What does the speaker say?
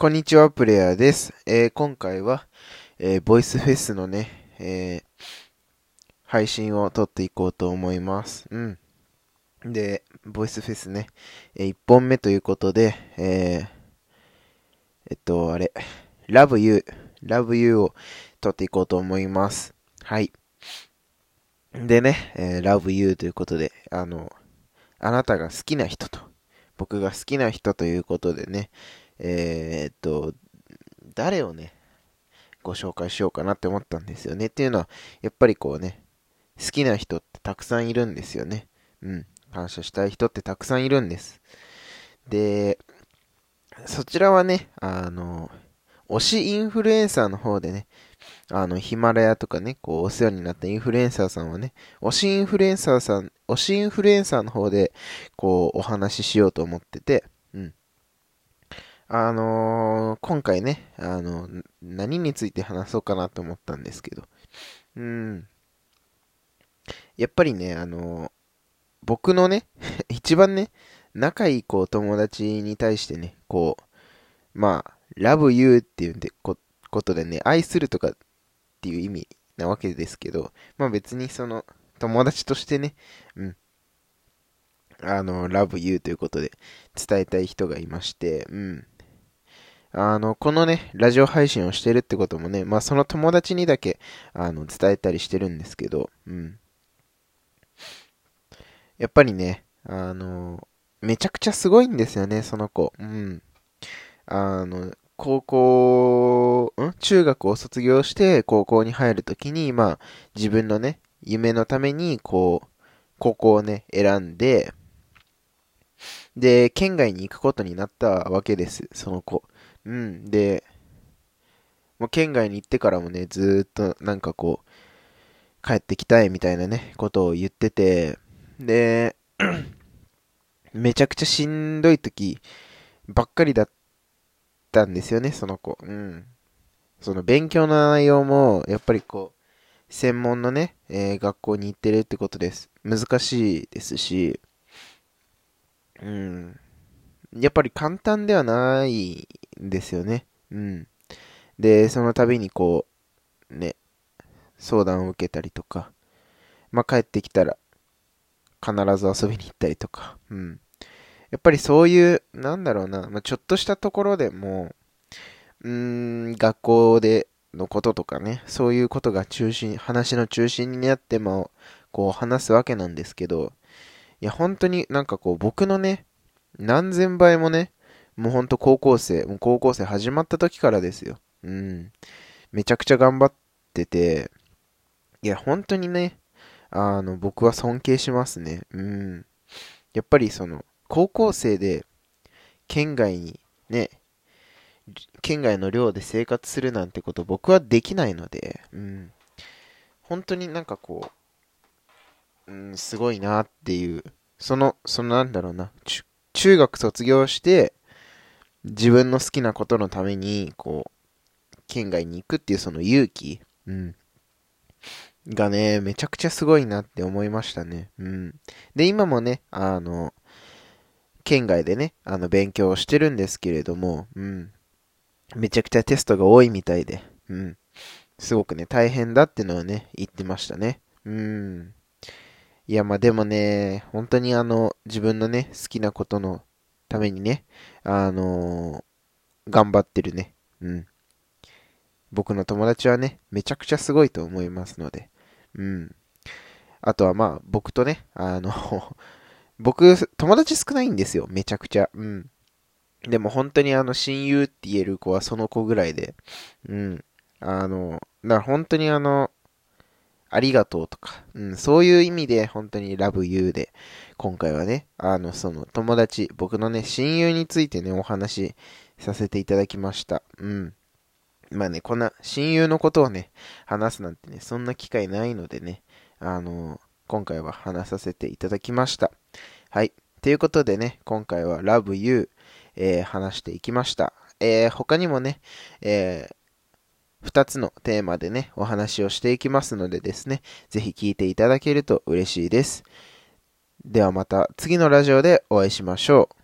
こんにちは、プレイヤーです。えー、今回は、えー、ボイスフェスのね、えー、配信を撮っていこうと思います。うん。で、ボイスフェスね、え、1本目ということで、え、えっと、あれ、Love You、Love You を撮っていこうと思います。はい。でね、えー、Love You ということで、あの、あなたが好きな人と、僕が好きな人ということでね、えー、っと、誰をね、ご紹介しようかなって思ったんですよね。っていうのは、やっぱりこうね、好きな人ってたくさんいるんですよね。うん。感謝したい人ってたくさんいるんです。で、そちらはね、あの、推しインフルエンサーの方でね、あの、ヒマラヤとかね、こう、お世話になったインフルエンサーさんはね、推しインフルエンサーさん、推しインフルエンサーの方で、こう、お話ししようと思ってて、うん。あのー、今回ね、あの、何について話そうかなと思ったんですけど、うん。やっぱりね、あのー、僕のね、一番ね、仲いいこう友達に対してね、こう、まあ、love you っていうんでこ、ことでね、愛するとかっていう意味なわけですけど、まあ別にその、友達としてね、うん、あの、love you ということで伝えたい人がいまして、うん。あの、このね、ラジオ配信をしてるってこともね、まあその友達にだけ、あの、伝えたりしてるんですけど、うん。やっぱりね、あの、めちゃくちゃすごいんですよね、その子。うん。あの、高校、ん？中学を卒業して高校に入るときに、まあ、自分のね、夢のために、こう、高校をね、選んで、で、県外に行くことになったわけです、その子。うん。で、もう県外に行ってからもね、ずっとなんかこう、帰ってきたいみたいなね、ことを言ってて、で、めちゃくちゃしんどい時ばっかりだったんですよね、その子。うん。その勉強の内容も、やっぱりこう、専門のね、えー、学校に行ってるってことです。難しいですし、うん。やっぱり簡単ではないですよね。うん。で、その度にこう、ね、相談を受けたりとか、まあ、帰ってきたら、必ず遊びに行ったりとか、うん。やっぱりそういう、なんだろうな、まあ、ちょっとしたところでも、うん、学校でのこととかね、そういうことが中心、話の中心になっても、こう話すわけなんですけど、いや、本当になんかこう僕のね、何千倍もね、もうほんと高校生、もう高校生始まった時からですよ。うん。めちゃくちゃ頑張ってて、いや、本当にね、あの、僕は尊敬しますね。うん。やっぱりその、高校生で、県外にね、県外の寮で生活するなんてこと僕はできないので、うん。本当になんかこう、うん、すごいなっていう、その、そのなんだろうな、中学卒業して、自分の好きなことのために、こう、県外に行くっていうその勇気、うん。がね、めちゃくちゃすごいなって思いましたね。うん。で、今もね、あの、県外でね、あの、勉強をしてるんですけれども、うん。めちゃくちゃテストが多いみたいで、うん。すごくね、大変だってのはね、言ってましたね。うん。いや、まあでもね、本当にあの、自分のね、好きなことのためにね、あのー、頑張ってるね。うん。僕の友達はね、めちゃくちゃすごいと思いますので。うん。あとはまあ、僕とね、あの 僕、友達少ないんですよ。めちゃくちゃ。うん。でも本当にあの、親友って言える子はその子ぐらいで。うん。あの、だから本当にあの、ありがとうとか、うん、そういう意味で本当に love you で、今回はね、あの、その友達、僕のね、親友についてね、お話しさせていただきました。うん。まあね、こんな親友のことをね、話すなんてね、そんな機会ないのでね、あの、今回は話させていただきました。はい。ということでね、今回は love you、えー、話していきました。えー、他にもね、えー、二つのテーマでね、お話をしていきますのでですね、ぜひ聞いていただけると嬉しいです。ではまた次のラジオでお会いしましょう。